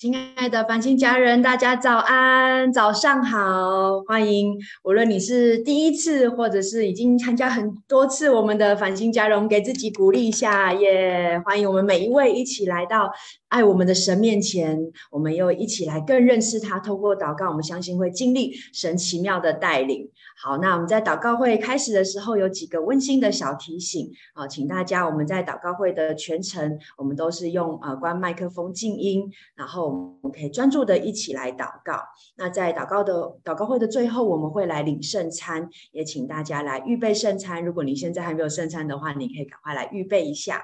亲爱的繁星家人，大家早安，早上好，欢迎！无论你是第一次，或者是已经参加很多次我们的繁星家人，给自己鼓励一下耶！欢迎我们每一位一起来到爱我们的神面前，我们又一起来更认识他。透过祷告，我们相信会经历神奇妙的带领。好，那我们在祷告会开始的时候，有几个温馨的小提醒啊，请大家我们在祷告会的全程，我们都是用呃关麦克风静音，然后我们可以专注的一起来祷告。那在祷告的祷告会的最后，我们会来领圣餐，也请大家来预备圣餐。如果你现在还没有圣餐的话，你可以赶快来预备一下。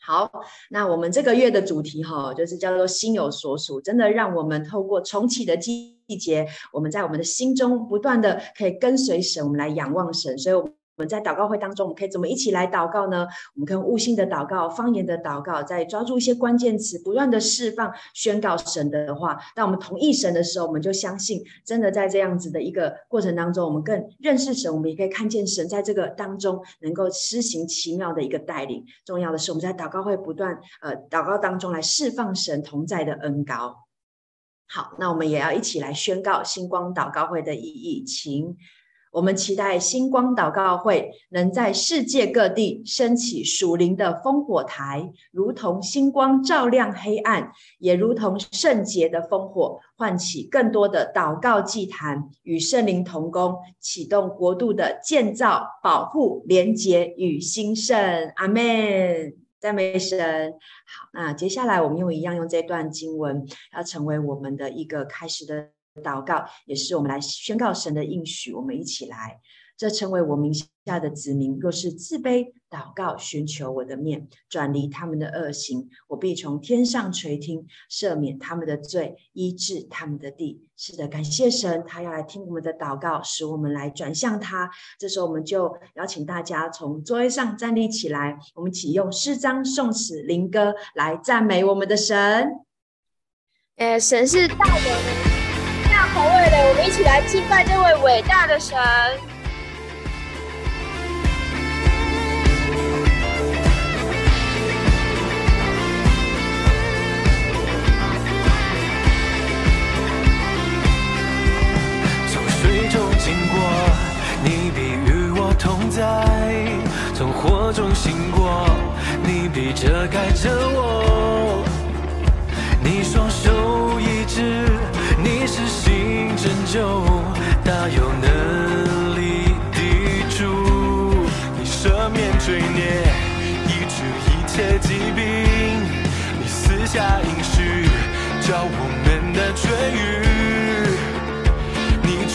好，那我们这个月的主题哈，就是叫做心有所属，真的让我们透过重启的机节，我们在我们的心中不断的可以跟随神，我们来仰望神，所以我。我们在祷告会当中，我们可以怎么一起来祷告呢？我们可以悟性的祷告、方言的祷告，在抓住一些关键词，不断的释放、宣告神的话。当我们同意神的时候，我们就相信，真的在这样子的一个过程当中，我们更认识神，我们也可以看见神在这个当中能够施行奇妙的一个带领。重要的是，我们在祷告会不断呃祷告当中来释放神同在的恩膏。好，那我们也要一起来宣告星光祷告会的意义，请。我们期待星光祷告会能在世界各地升起属灵的烽火台，如同星光照亮黑暗，也如同圣洁的烽火，唤起更多的祷告祭坛，与圣灵同工，启动国度的建造、保护、连结与兴盛。阿门！赞美神。好，那接下来我们又一样用这段经文，要成为我们的一个开始的。祷告也是我们来宣告神的应许，我们一起来，这成为我名下的子民，若是自卑祷告，寻求我的面，转离他们的恶行，我必从天上垂听，赦免他们的罪，医治他们的地。是的，感谢神，他要来听我们的祷告，使我们来转向他。这时候，我们就邀请大家从座位上站立起来，我们一起用诗章、颂词、灵歌来赞美我们的神。呃，神是大能、大宏伟的我们一起来敬拜这位伟大的神。经过，你必与我同在；从火中行过，你必遮盖着我。你双手一指。你是新拯救，大有能力的主，你赦免罪孽，医治一切疾病，你赐下应许，叫我们的痊愈。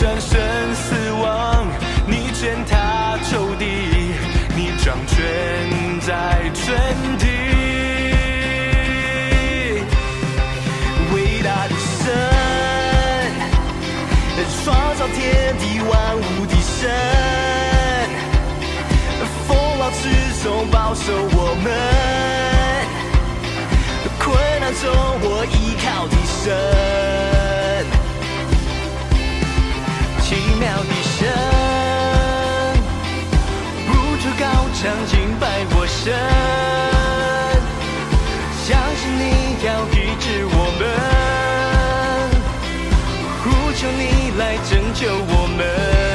你战胜死亡，你践踏仇敌，你掌权在全地。天地万物的神，风浪之中保守我们，困难中我依靠的神，妙笛声，舞出高唱敬拜我神，相信你要医治我们，呼求你。来拯救我们。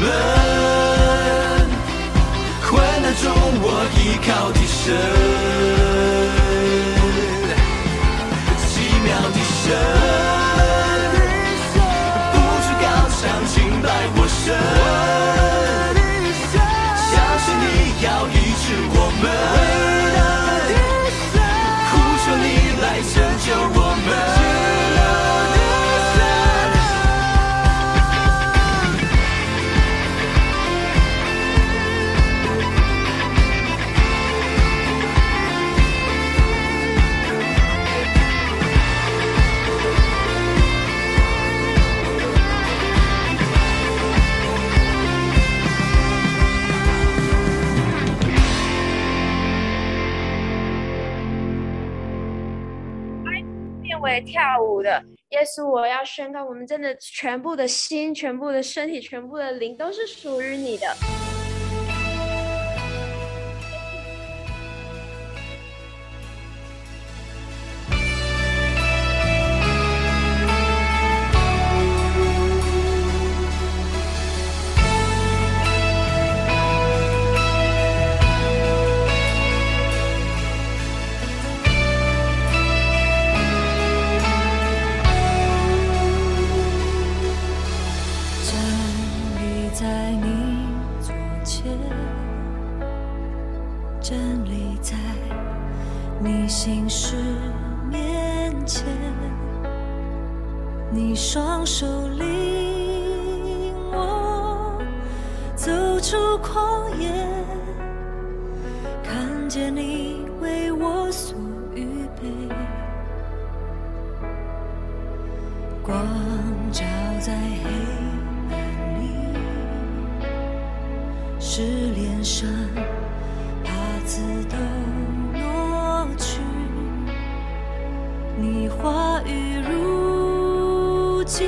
们，困难中我依靠的神，奇妙的神，是，我要宣告，我们真的全部的心、全部的身体、全部的灵都是属于你的。是脸上把字都挪去。你话语如今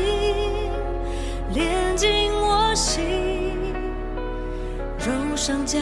连进我心融上加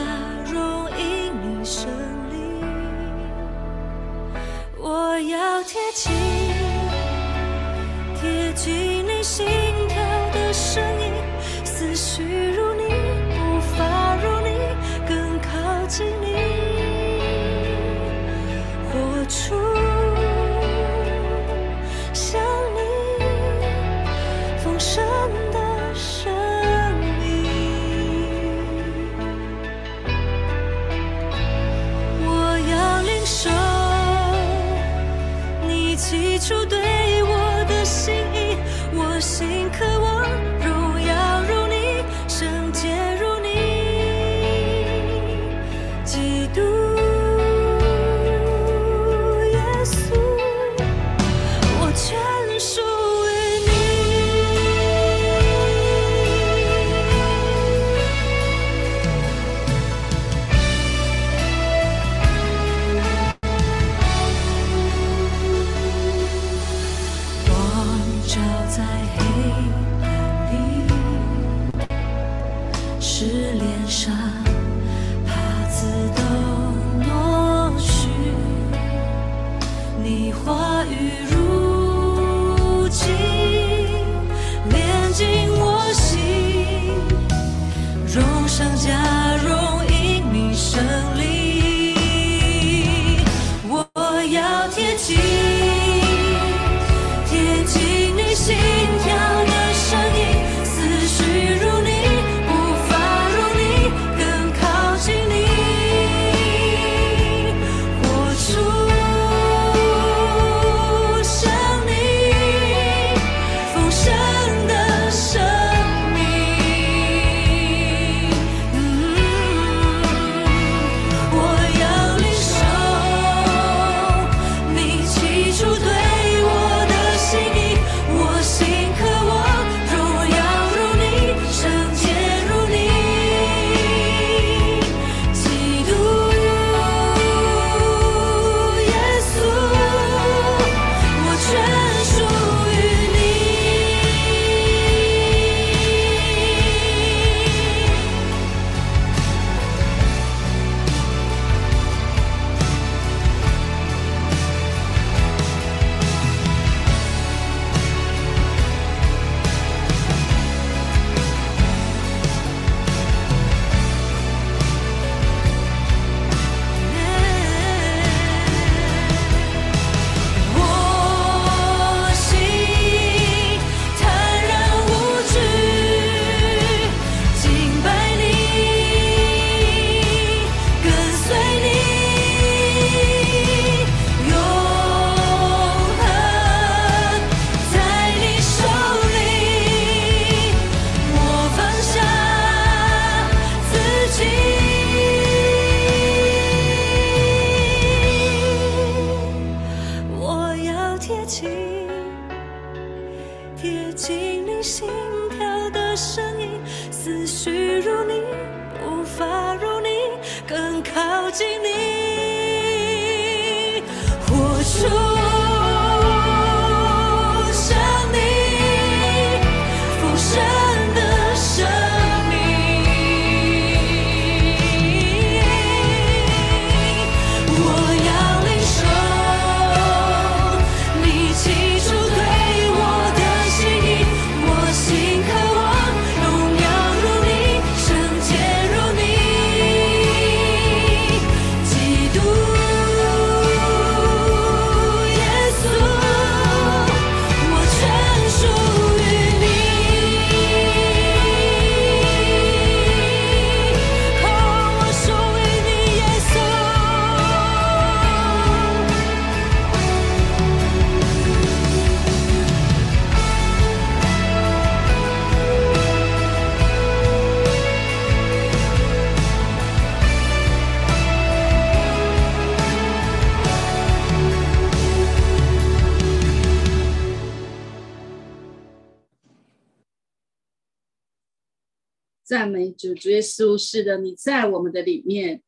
主，主耶稣，是的，你在我们的里面。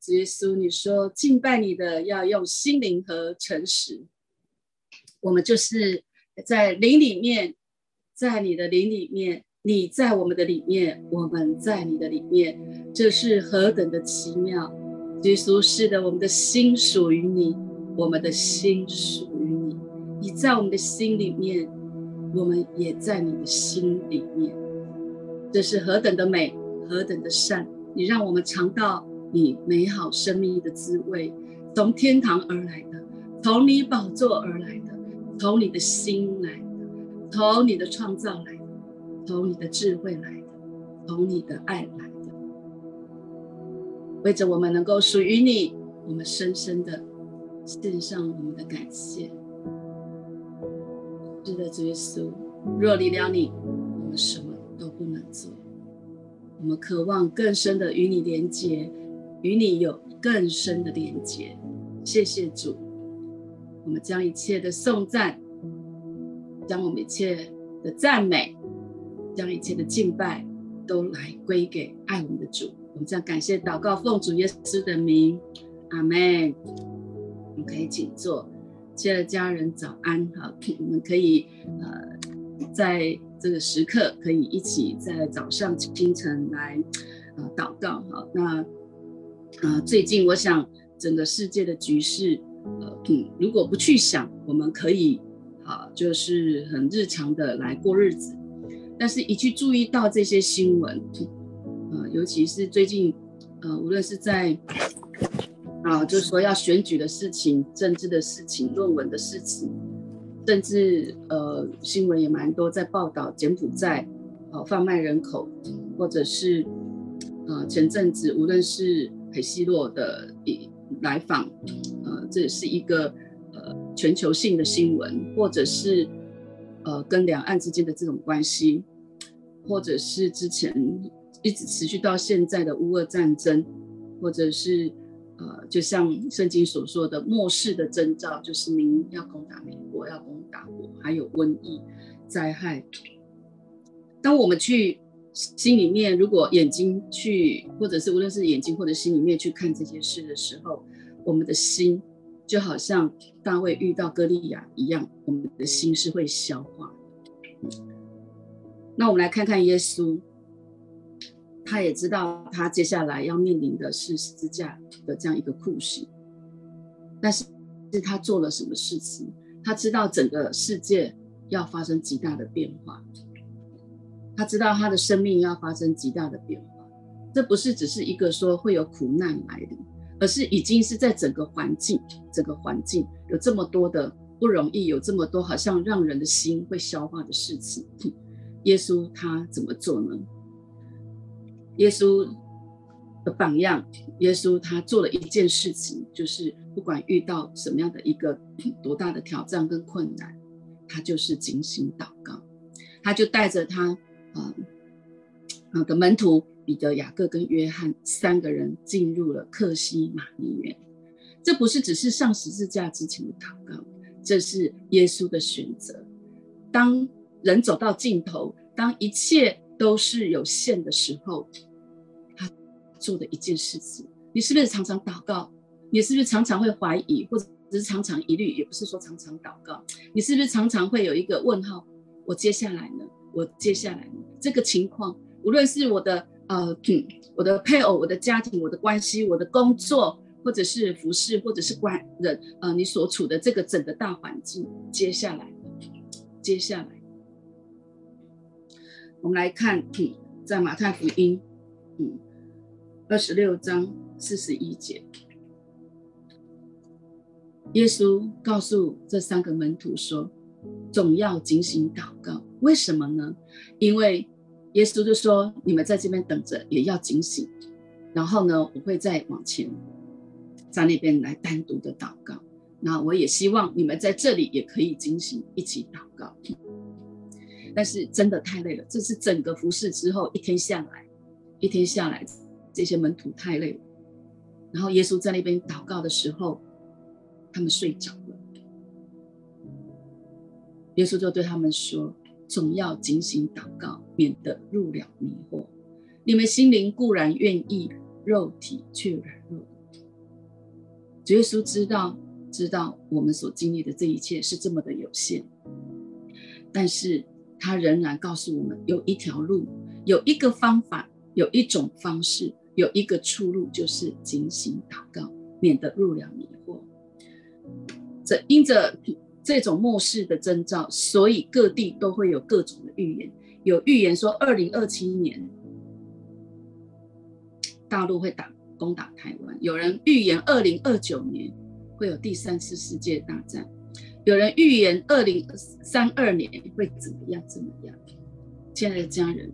主耶稣，你说敬拜你的要用心灵和诚实。我们就是在灵里面，在你的灵里面，你在我们的里面，我们在你的里面，这是何等的奇妙！主耶稣，是的，我们的心属于你，我们的心属于你，你在我们的心里面，我们也在你的心里面。这是何等的美，何等的善！你让我们尝到你美好生命的滋味，从天堂而来的，从你宝座而来的，从你的心来的，从你的创造来的，从你的智慧来的，从你的爱来的。为着我们能够属于你，我们深深的献上我们的感谢。是的，主耶稣，若离了你，我们什么都不能做。我们渴望更深的与你连接，与你有更深的连接。谢谢主，我们将一切的颂赞，将我们一切的赞美，将一切的敬拜，都来归给爱我们的主。我们将感谢祷告，奉主耶稣的名，阿门。我们可以请坐，亲爱的家人早安，好，我们可以呃在。这个时刻可以一起在早上清晨来，呃，祷告哈。那，呃，最近我想整个世界的局势，呃，嗯，如果不去想，我们可以，啊，就是很日常的来过日子。但是，一去注意到这些新闻，呃，尤其是最近，呃，无论是在，啊，就是说要选举的事情、政治的事情、论文的事情。甚至呃，新闻也蛮多在报道柬埔寨，呃，贩卖人口，或者是呃，前阵子无论是裴西洛的来访，呃，这也是一个呃全球性的新闻，或者是呃跟两岸之间的这种关系，或者是之前一直持续到现在的乌俄战争，或者是。呃，就像圣经所说的，末世的征兆就是民要攻打民，要攻打国，还有瘟疫、灾害。当我们去心里面，如果眼睛去，或者是无论是眼睛或者心里面去看这些事的时候，我们的心就好像大卫遇到歌利亚一样，我们的心是会消化。那我们来看看耶稣。他也知道他接下来要面临的是十字架的这样一个酷刑，但是是他做了什么事情？他知道整个世界要发生极大的变化，他知道他的生命要发生极大的变化。这不是只是一个说会有苦难来临，而是已经是在整个环境，整个环境有这么多的不容易，有这么多好像让人的心会消化的事情。耶稣他怎么做呢？耶稣的榜样，耶稣他做了一件事情，就是不管遇到什么样的一个多大的挑战跟困难，他就是警醒祷告，他就带着他啊啊的门徒彼得、雅各跟约翰三个人进入了客西马尼园。这不是只是上十字架之前的祷告，这是耶稣的选择。当人走到尽头，当一切。都是有限的时候，做的一件事情。你是不是常常祷告？你是不是常常会怀疑，或者只是常常疑虑？也不是说常常祷告，你是不是常常会有一个问号？我接下来呢？我接下来呢？这个情况，无论是我的呃，我的配偶、我的家庭、我的关系、我的工作，或者是服饰，或者是关人，呃，你所处的这个整个大环境，接下来，接下来，我们来看，在马太福音，嗯，二十六章。四十一节，耶稣告诉这三个门徒说：“总要警醒祷告。为什么呢？因为耶稣就说：‘你们在这边等着，也要警醒。’然后呢，我会再往前，在那边来单独的祷告。那我也希望你们在这里也可以警醒，一起祷告。但是真的太累了，这是整个服侍之后一天下来，一天下来，这些门徒太累了。”然后耶稣在那边祷告的时候，他们睡着了。耶稣就对他们说：“总要警醒祷告，免得入了迷惑。你们心灵固然愿意，肉体却软弱。”主耶稣知道，知道我们所经历的这一切是这么的有限，但是他仍然告诉我们，有一条路，有一个方法，有一种方式。有一个出路，就是警醒祷告，免得入了迷惑。这因着这种末世的征兆，所以各地都会有各种的预言。有预言说，二零二七年大陆会打攻打台湾；有人预言二零二九年会有第三次世界大战；有人预言二零三二年会怎么样怎么样。亲爱的家人，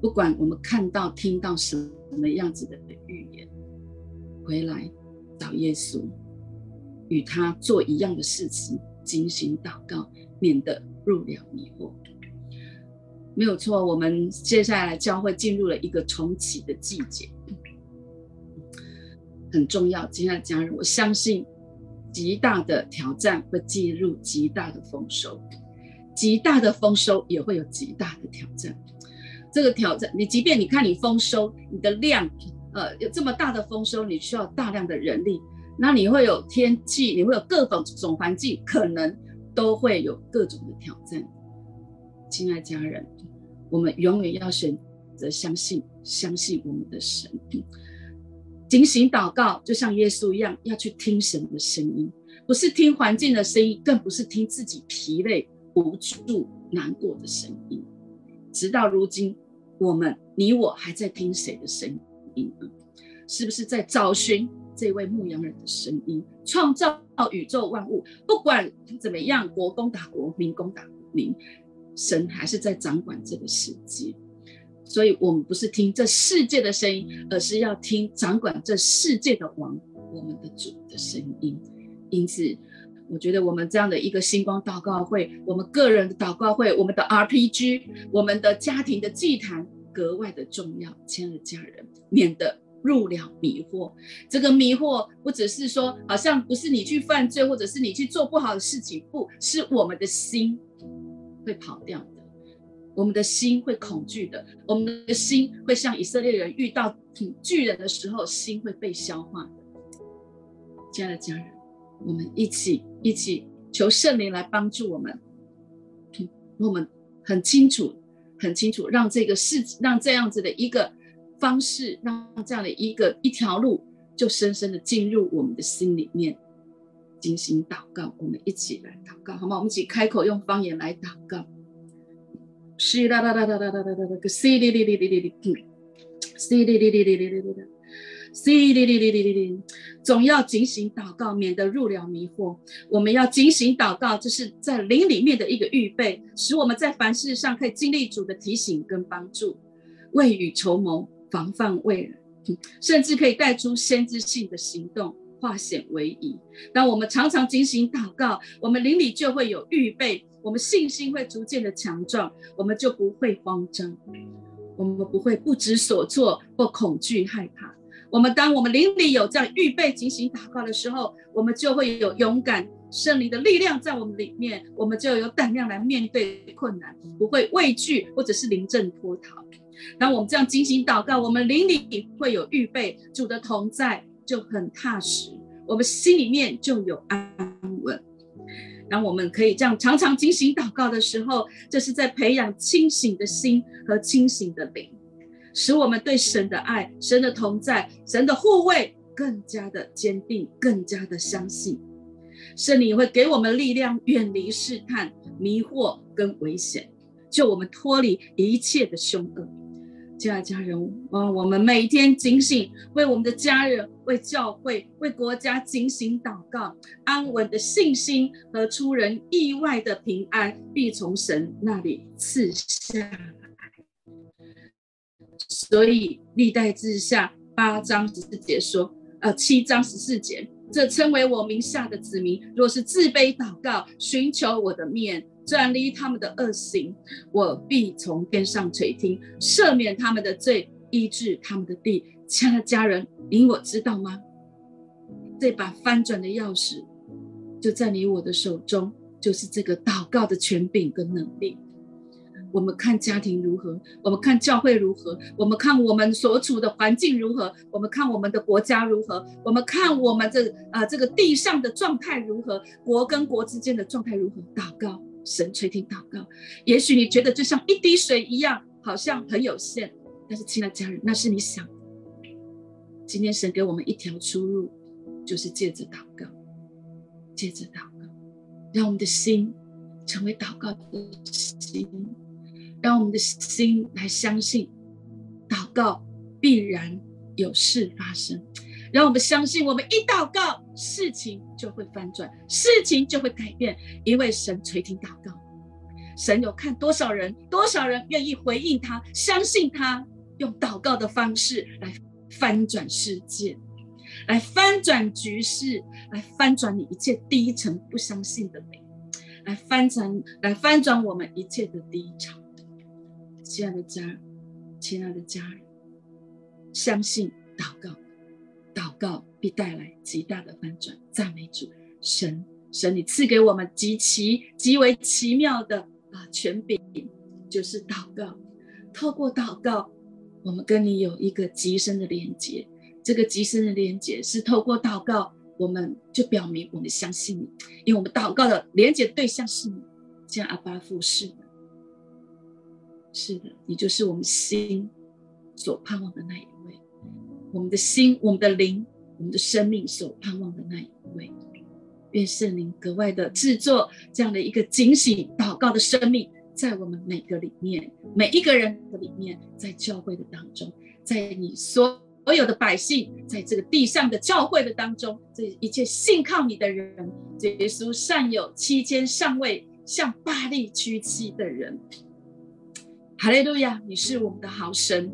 不管我们看到、听到什么什么样子的预言，回来找耶稣，与他做一样的事情，进行祷告，免得入了迷惑。没有错，我们接下来将会进入了一个重启的季节，很重要。亲爱的家人，我相信极大的挑战会进入极大的丰收，极大的丰收也会有极大的挑战。这个挑战，你即便你看你丰收，你的量，呃，有这么大的丰收，你需要大量的人力，那你会有天气，你会有各种种环境，可能都会有各种的挑战。亲爱家人，我们永远要选择相信，相信我们的神，警醒祷告，就像耶稣一样，要去听神的声音，不是听环境的声音，更不是听自己疲累、无助、难过的声音。直到如今，我们你我还在听谁的声音呢？是不是在找寻这位牧羊人的声音？创造宇宙万物，不管怎么样，国攻打国，民攻打民，神还是在掌管这个世界。所以，我们不是听这世界的声音，而是要听掌管这世界的王，我们的主的声音。因此。我觉得我们这样的一个星光祷告会，我们个人的祷告会，我们的 RPG，我们的家庭的祭坛格外的重要，亲爱的家人，免得入了迷惑。这个迷惑不只是说，好像不是你去犯罪，或者是你去做不好的事情，不是我们的心会跑掉的，我们的心会恐惧的，我们的心会像以色列人遇到巨人的时候，心会被消化的。亲爱的家人。我们一起一起求圣灵来帮助我们，我们很清楚很清楚，让这个事让这样子的一个方式，让这样的一个一条路，就深深的进入我们的心里面，进行祷告。我们一起来祷告，好吗？我们一起开口用方言来祷告。是啦啦啦啦啦啦啦啦个是哩哩哩哩哩哩，是哩哩哩哩哩哩哩。哩哩哩哩哩哩哩，总要警醒祷告，免得入了迷惑。我们要警醒祷告，这是在灵里面的一个预备，使我们在凡事上可以经历主的提醒跟帮助，未雨绸缪，防范未然，甚至可以带出先知性的行动，化险为夷。当我们常常警醒祷告，我们灵里就会有预备，我们信心会逐渐的强壮，我们就不会慌张，我们不会不知所措或恐惧害怕。我们当我们灵里有这样预备、警醒祷告的时候，我们就会有勇敢、胜利的力量在我们里面，我们就有胆量来面对困难，不会畏惧或者是临阵脱逃。当我们这样进行祷告，我们灵里会有预备，主的同在就很踏实，我们心里面就有安稳。当我们可以这样常常进行祷告的时候，这是在培养清醒的心和清醒的灵，使我们对神的爱、神的同在、神的护卫更加的坚定，更加的相信。圣灵会给我们力量，远离试探、迷惑跟危险，救我们脱离一切的凶恶。亲爱的家人，嗯，我们每天警醒，为我们的家人、为教会、为国家警醒祷告，安稳的信心和出人意外的平安，必从神那里赐下。所以历代志下八章十四节说，呃，七章十四节。这称为我名下的子民，若是自卑祷告，寻求我的面，转离他们的恶行，我必从天上垂听，赦免他们的罪，医治他们的地。亲爱的家人，你我知道吗？这把翻转的钥匙就在你我的手中，就是这个祷告的权柄跟能力。我们看家庭如何，我们看教会如何，我们看我们所处的环境如何，我们看我们的国家如何，我们看我们这啊、这个地上的状态如何，国跟国之间的状态如何？祷告，神垂听祷告。也许你觉得就像一滴水一样，好像很有限，但是亲爱的家人，那是你想。今天神给我们一条出路，就是借着祷告，借着祷告，让我们的心成为祷告的心。让我们的心来相信，祷告必然有事发生。让我们相信，我们一祷告，事情就会翻转，事情就会改变，因为神垂听祷告。神有看多少人，多少人愿意回应他，相信他，用祷告的方式来翻转世界，来翻转局势，来翻转你一切低沉不相信的美，来翻转，来翻转我们一切的低潮。亲爱的家人，亲爱的家人，相信祷告，祷告必带来极大的翻转。赞美主，神，神，你赐给我们极其极为奇妙的啊权柄，就是祷告。透过祷告，我们跟你有一个极深的连接。这个极深的连接是透过祷告，我们就表明我们相信你，因为我们祷告的连接对象是你，像阿爸父是的。是的，你就是我们心所盼望的那一位，我们的心、我们的灵、我们的生命所盼望的那一位。愿圣灵格外的制作这样的一个警醒祷告的生命，在我们每个里面、每一个人的里面，在教会的当中，在你所有的百姓，在这个地上的教会的当中，这一切信靠你的人，耶稣善有七千尚未向巴力屈膝的人。哈利路亚！你是我们的好神，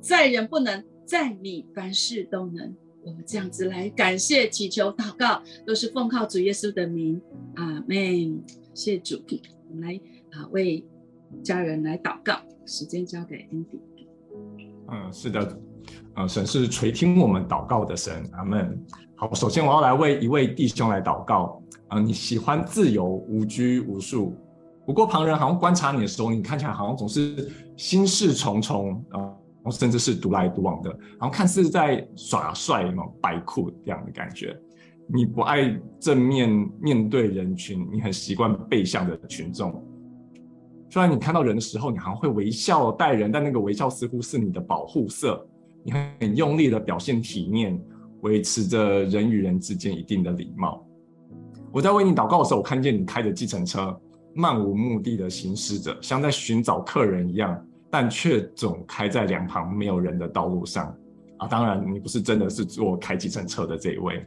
在人不能，在你凡事都能。我们这样子来感谢、祈求、祷告，都是奉靠主耶稣的名。阿门。谢主，我们来啊为家人来祷告。时间交给 Andy。嗯，是的，嗯，神是垂听我们祷告的神。阿门。好，首先我要来为一位弟兄来祷告。啊，你喜欢自由、无拘无束。不过旁人好像观察你的时候，你看起来好像总是心事重重，然后甚至是独来独往的，然后看似在耍帅嘛，摆酷这样的感觉。你不爱正面面对人群，你很习惯背向的群众。虽然你看到人的时候，你好像会微笑待人，但那个微笑似乎是你的保护色。你很用力的表现体面，维持着人与人之间一定的礼貌。我在为你祷告的时候，我看见你开着计程车。漫无目的的行驶着，像在寻找客人一样，但却总开在两旁没有人的道路上啊！当然，你不是真的是坐开计程车的这一位。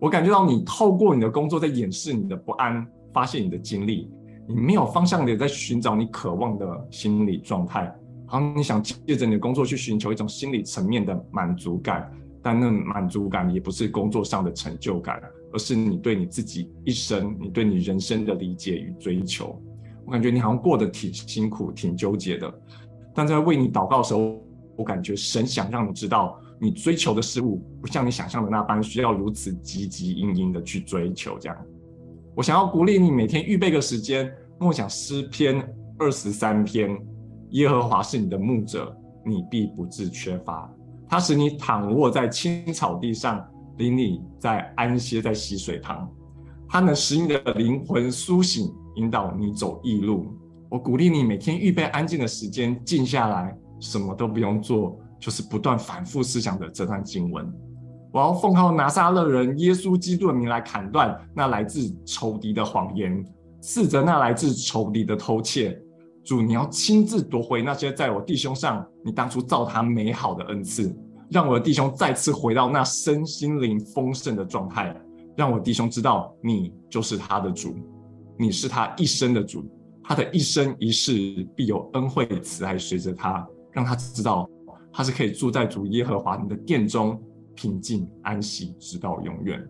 我感觉到你透过你的工作在掩饰你的不安，发泄你的精力，你没有方向的在寻找你渴望的心理状态，好像你想借着你的工作去寻求一种心理层面的满足感，但那满足感也不是工作上的成就感。而是你对你自己一生，你对你人生的理解与追求，我感觉你好像过得挺辛苦、挺纠结的。但在为你祷告的时候，我感觉神想让你知道，你追求的事物不像你想象的那般需要如此汲汲营营的去追求。这样，我想要鼓励你每天预备个时间，默想诗篇二十三篇。耶和华是你的牧者，你必不致缺乏。它使你躺卧在青草地上，领你在安歇在溪水旁。它能使你的灵魂苏醒，引导你走义路。我鼓励你每天预备安静的时间，静下来，什么都不用做，就是不断反复思想的这段经文。我要奉靠拿撒勒人耶稣基督的名来砍断那来自仇敌的谎言，斥责那来自仇敌的偷窃。主，你要亲自夺回那些在我弟兄上你当初造他美好的恩赐，让我的弟兄再次回到那身心灵丰盛的状态，让我弟兄知道你就是他的主，你是他一生的主，他的一生一世必有恩惠慈爱随着他，让他知道他是可以住在主耶和华你的殿中，平静安息直到永远。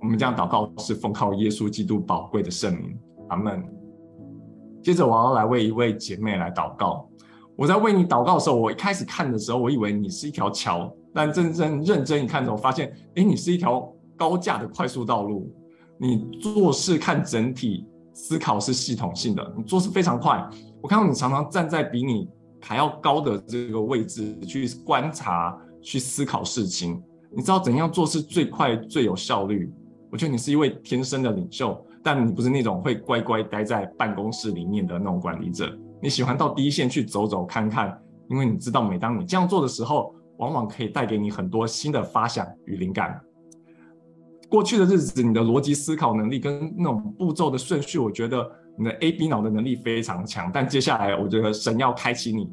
我们这样祷告是奉靠耶稣基督宝贵的圣名，阿门。接着我要来为一位姐妹来祷告。我在为你祷告的时候，我一开始看的时候，我以为你是一条桥，但真正认真一看的时候，发现，哎，你是一条高架的快速道路。你做事看整体，思考是系统性的，你做事非常快。我看到你常常站在比你还要高的这个位置去观察、去思考事情。你知道怎样做事最快、最有效率？我觉得你是一位天生的领袖。但你不是那种会乖乖待在办公室里面的那种管理者，你喜欢到第一线去走走看看，因为你知道，每当你这样做的时候，往往可以带给你很多新的发想与灵感。过去的日子，你的逻辑思考能力跟那种步骤的顺序，我觉得你的 A B 脑的能力非常强。但接下来，我觉得神要开启你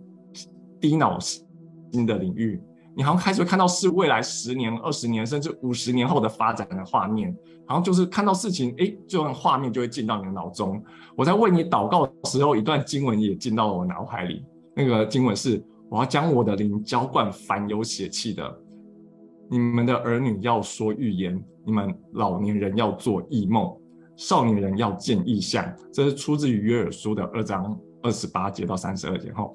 D 脑新的领域。你好像开始会看到是未来十年、二十年甚至五十年后的发展的画面，好像就是看到事情，哎，这样画面就会进到你的脑中。我在为你祷告的时候，一段经文也进到了我脑海里。那个经文是：我要将我的灵浇灌凡有血气的，你们的儿女要说预言，你们老年人要做异梦，少年人要见异象。这是出自于约珥书的二章二十八节到三十二节。后，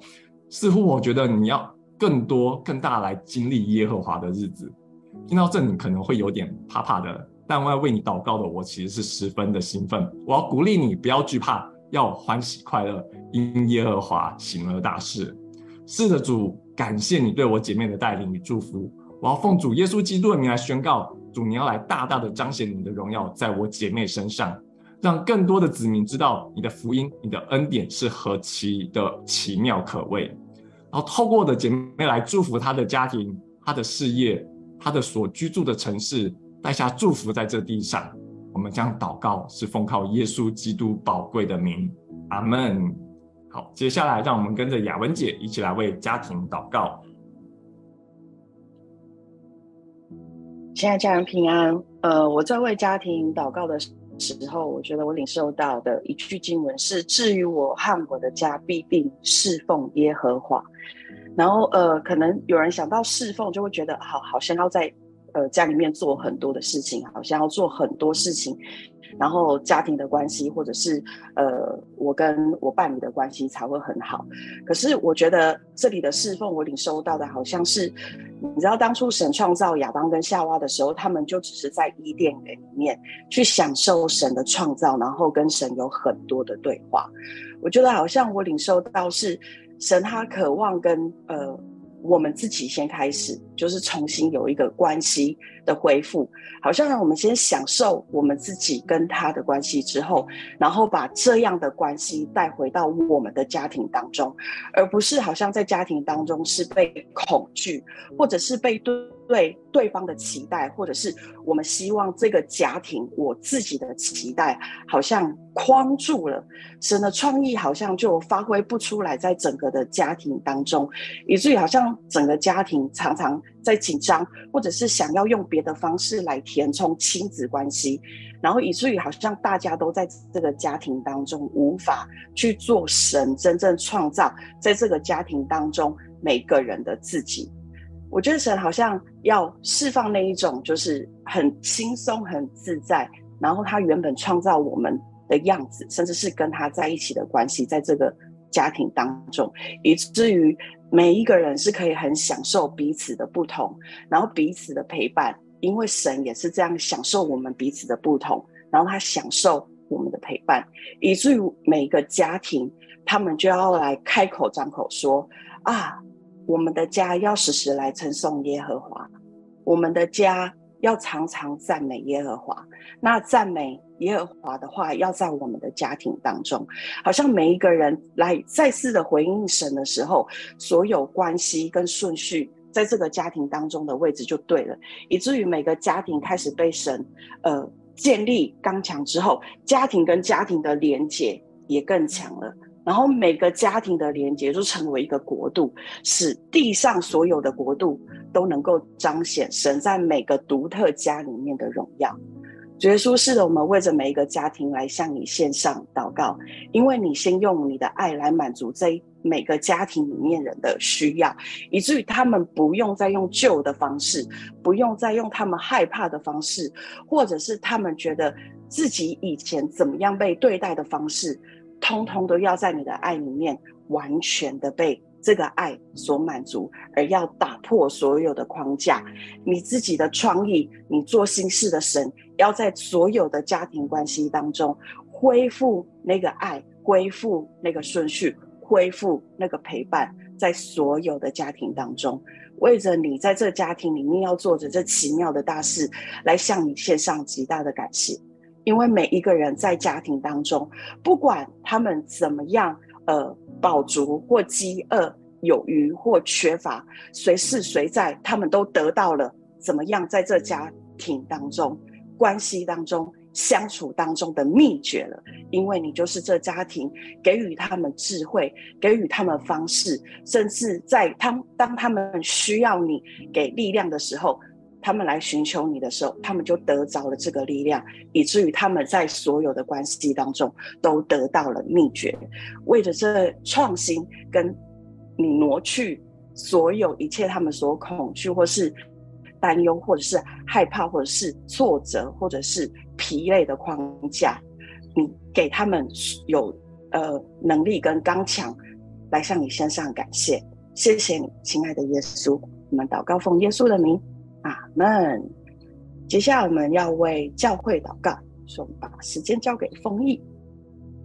似乎我觉得你要。更多、更大来经历耶和华的日子，听到这你可能会有点怕怕的，但我要为你祷告的我其实是十分的兴奋。我要鼓励你不要惧怕，要欢喜快乐，因耶和华行了大事。是的，主，感谢你对我姐妹的带领与祝福。我要奉主耶稣基督的名来宣告，主，你要来大大的彰显你的荣耀在我姐妹身上，让更多的子民知道你的福音、你的恩典是何其的奇妙可畏。然后透过我的姐妹来祝福她的家庭、她的事业、她的所居住的城市，带下祝福在这地上。我们将祷告是奉靠耶稣基督宝贵的名，阿门。好，接下来让我们跟着雅文姐一起来为家庭祷告。亲爱家人平安。呃，我在为家庭祷告的时候，我觉得我领受到的一句经文是：“至于我和我的家，必定侍奉耶和华。”然后，呃，可能有人想到侍奉，就会觉得好，好像要在呃家里面做很多的事情，好像要做很多事情。然后家庭的关系，或者是呃，我跟我伴侣的关系才会很好。可是我觉得这里的侍奉，我领受到的好像是，你知道当初神创造亚当跟夏娃的时候，他们就只是在伊甸园里面去享受神的创造，然后跟神有很多的对话。我觉得好像我领受到是神他渴望跟呃。我们自己先开始，就是重新有一个关系的恢复，好像让我们先享受我们自己跟他的关系之后，然后把这样的关系带回到我们的家庭当中，而不是好像在家庭当中是被恐惧，或者是被对。对对方的期待，或者是我们希望这个家庭，我自己的期待，好像框住了，神的创意好像就发挥不出来，在整个的家庭当中，以至于好像整个家庭常常在紧张，或者是想要用别的方式来填充亲子关系，然后以至于好像大家都在这个家庭当中无法去做神真正创造在这个家庭当中每个人的自己。我觉得神好像要释放那一种，就是很轻松、很自在，然后他原本创造我们的样子，甚至是跟他在一起的关系，在这个家庭当中，以至于每一个人是可以很享受彼此的不同，然后彼此的陪伴，因为神也是这样享受我们彼此的不同，然后他享受我们的陪伴，以至于每一个家庭，他们就要来开口张口说：啊，我们的家要时时来称颂耶和华，我们的家要常常赞美耶和华。那赞美耶和华的话，要在我们的家庭当中，好像每一个人来再次的回应神的时候，所有关系跟顺序，在这个家庭当中的位置就对了，以至于每个家庭开始被神，呃。建立刚强之后，家庭跟家庭的连结也更强了。然后每个家庭的连接就成为一个国度，使地上所有的国度都能够彰显神在每个独特家里面的荣耀。主耶稣，是的，我们为着每一个家庭来向你献上祷告，因为你先用你的爱来满足这每个家庭里面人的需要，以至于他们不用再用旧的方式，不用再用他们害怕的方式，或者是他们觉得自己以前怎么样被对待的方式，通通都要在你的爱里面完全的被这个爱所满足，而要打破所有的框架，你自己的创意，你做新事的神。要在所有的家庭关系当中恢复那个爱，恢复那个顺序，恢复那个陪伴，在所有的家庭当中，为着你在这家庭里面要做着这奇妙的大事，来向你献上极大的感谢。因为每一个人在家庭当中，不管他们怎么样，呃，饱足或饥饿，有余或缺乏，随是随在，他们都得到了怎么样，在这家庭当中。关系当中相处当中的秘诀了，因为你就是这家庭给予他们智慧，给予他们方式，甚至在他当他们需要你给力量的时候，他们来寻求你的时候，他们就得着了这个力量，以至于他们在所有的关系当中都得到了秘诀。为了这创新，跟你挪去所有一切他们所恐惧或是。担忧，或者是害怕，或者是挫折，或者是疲累的框架，你给他们有呃能力跟刚强，来向你献上感谢，谢谢你，亲爱的耶稣，我们祷告奉耶稣的名，阿门。接下来我们要为教会祷告，所以我们把时间交给丰毅。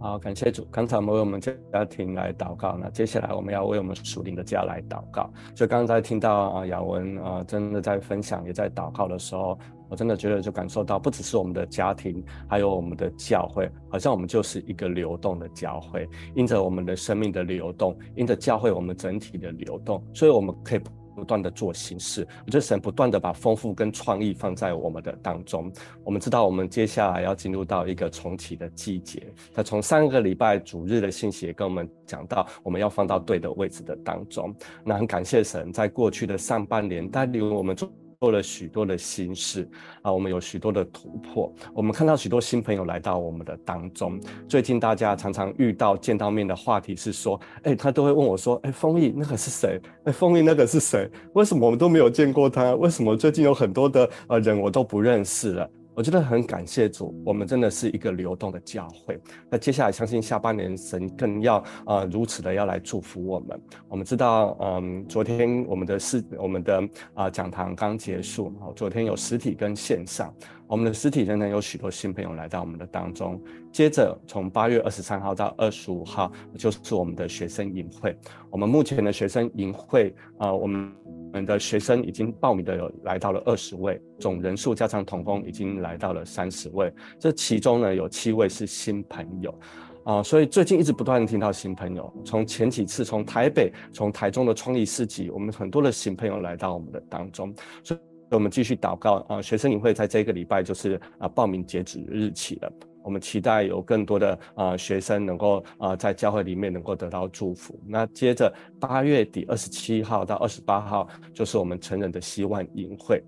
好，感谢主。刚才我们为我们家庭来祷告，那接下来我们要为我们属灵的家来祷告。就刚才听到啊，雅文啊，真的在分享，也在祷告的时候，我真的觉得就感受到，不只是我们的家庭，还有我们的教会，好像我们就是一个流动的教会。因着我们的生命的流动，因着教会我们整体的流动，所以我们可以。不断的做形式，我觉得神不断的把丰富跟创意放在我们的当中。我们知道，我们接下来要进入到一个重启的季节。他从上个礼拜主日的信息也跟我们讲到，我们要放到对的位置的当中。那很感谢神，在过去的上半年带领我们做。做了许多的心事啊，我们有许多的突破，我们看到许多新朋友来到我们的当中。最近大家常常遇到见到面的话题是说，哎，他都会问我说，哎，丰毅那个是谁？哎，丰毅那个是谁？为什么我们都没有见过他？为什么最近有很多的呃人我都不认识了？我觉得很感谢主，我们真的是一个流动的教会。那接下来相信下半年神更要呃如此的要来祝福我们。我们知道，嗯，昨天我们的是我们的啊、讲堂刚结束，昨天有实体跟线上。我们的实体仍然有许多新朋友来到我们的当中。接着从八月二十三号到二十五号就是我们的学生营会。我们目前的学生营会啊、我们。我们的学生已经报名的有来到了二十位，总人数加上同工已经来到了三十位。这其中呢，有七位是新朋友，啊、所以最近一直不断听到新朋友。从前几次从台北、从台中的创意市集，我们很多的新朋友来到我们的当中，所以以我们继续祷告啊、学生营会在这个礼拜就是啊、报名截止日期了。我们期待有更多的啊、学生能够啊、在教会里面能够得到祝福。那接着八月底二十七号到二十八号就是我们成人的希望营会。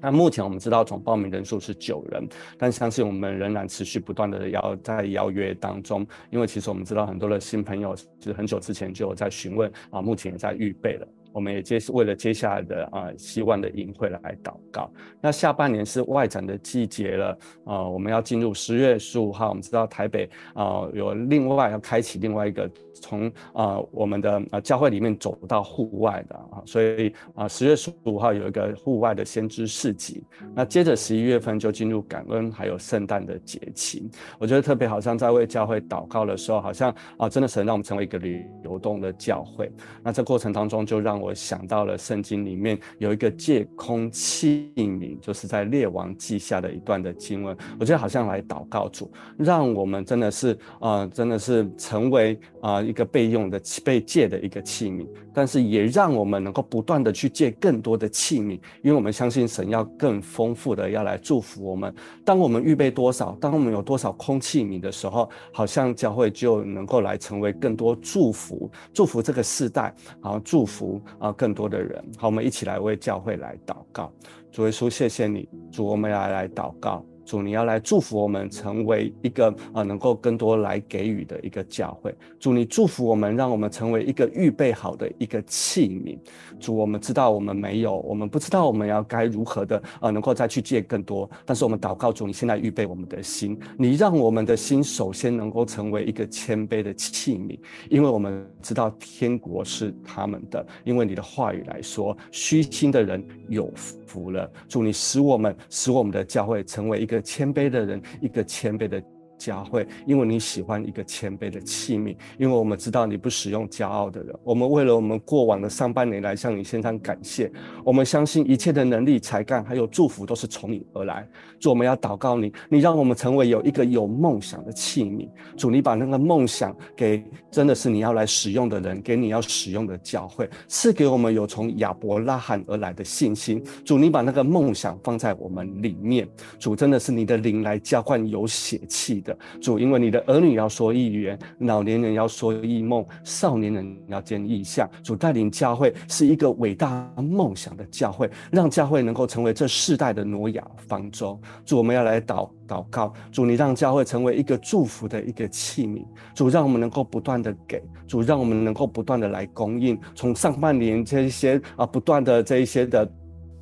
那目前我们知道总报名人数是九人，但相信我们仍然持续不断的邀在邀约当中，因为其实我们知道很多的新朋友其实很久之前就有在询问啊，目前也在预备了。我们也接为了接下来的啊、希望的营会来祷告。那下半年是外展的季节了，啊、我们要进入十月十五号，我们知道台北啊、有另外要开启另外一个从啊、我们的啊、教会里面走到户外的啊，所以啊十月十五号有一个户外的先知市集。那接着十一月份就进入感恩还有圣诞的节期，我觉得特别好像在为教会祷告的时候，好像啊真的神让我们成为一个流动的教会。那这过程当中就让我想到了圣经里面有一个借空气皿，就是在列王记下的一段的经文。我觉得好像来祷告主，让我们真的是啊、真的是成为啊、一个备用的被借的一个器皿，但是也让我们能够不断的去借更多的器皿，因为我们相信神要更丰富的要来祝福我们。当我们预备多少，当我们有多少空气皿的时候，好像教会就能够来成为更多祝福，祝福这个世代，然后祝福。啊，更多的人，好，我们一起来为教会来祷告。主耶稣，谢谢你，主，我们要来祷告。主，你要来祝福我们，成为一个啊，能够更多来给予的一个教会。主，你祝福我们，让我们成为一个预备好的一个器皿。主，我们知道我们没有，我们不知道我们要该如何的啊，能够再去借更多。但是我们祷告主，你现在预备我们的心，你让我们的心首先能够成为一个谦卑的器皿，因为我们知道天国是他们的。因为你的话语来说，虚心的人有福了。主，你使我们使我们的教会成为一个。谦卑的人，一个谦卑的。教会，因为你喜欢一个谦卑的器皿，因为我们知道你不使用骄傲的人。我们为了我们过往的上半年来向你献上感谢。我们相信一切的能力、才干还有祝福都是从你而来。主，我们要祷告你，你让我们成为有一个有梦想的器皿。主，你把那个梦想给真的是你要来使用的人，给你要使用的教会，赐给我们有从亚伯拉罕而来的信心。主，你把那个梦想放在我们里面。主，真的是你的灵来浇灌有血气的。主，因为你的儿女要说预言，老年人要说异梦，少年人要见异象。主带领教会是一个伟大梦想的教会，让教会能够成为这世代的挪亚方舟。主，我们要来祷祷告，主，你让教会成为一个祝福的一个器皿。主，让我们能够不断的给，主，让我们能够不断的来供应。从上半年这一些啊，不断的这一些的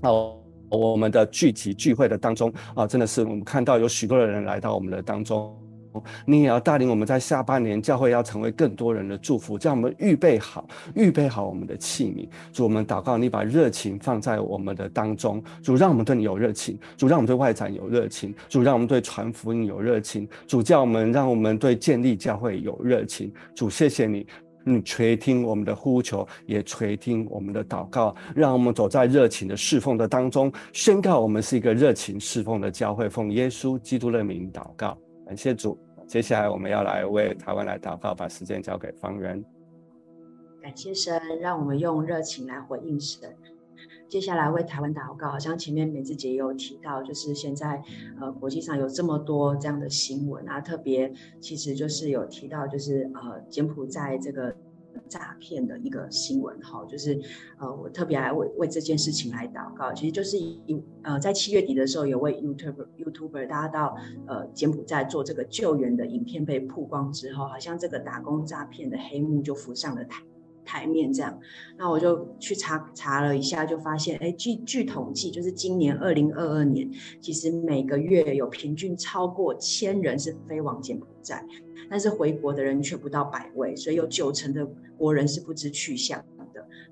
哦。我们的聚集聚会的当中啊，真的是我们看到有许多的人来到我们的当中，你也要带领我们在下半年教会要成为更多人的祝福，叫我们预备好，预备好我们的器皿。主，我们祷告，你把热情放在我们的当中，主，让我们对你有热情，主，让我们对外展有热情，主，让我们对传福音有热情，主，叫我们让我们对建立教会有热情。主，谢谢你。你垂听我们的呼求，也垂听我们的祷告，让我们走在热情的侍奉的当中，宣告我们是一个热情侍奉的教会。奉耶稣基督的名祷告，感谢主。接下来我们要来为台湾来祷告，把时间交给方圆。感谢神，让我们用热情来回应神。接下来为台湾祷告，好像前面美智姐也有提到，就是现在呃国际上有这么多这样的新闻啊，特别其实就是有提到，就是呃柬埔寨这个诈骗的一个新闻哈，就是呃我特别来为为这件事情来祷告，其实就是一呃在七月底的时候，有位 YouTuber YouTuber 大家到呃柬埔寨做这个救援的影片被曝光之后，好像这个打工诈骗的黑幕就浮上了台。台面这样，那我就去查查了一下，就发现，哎，据据统计，就是今年二零二二年，其实每个月有平均超过千人是飞往柬埔寨，但是回国的人却不到百位，所以有九成的国人是不知去向。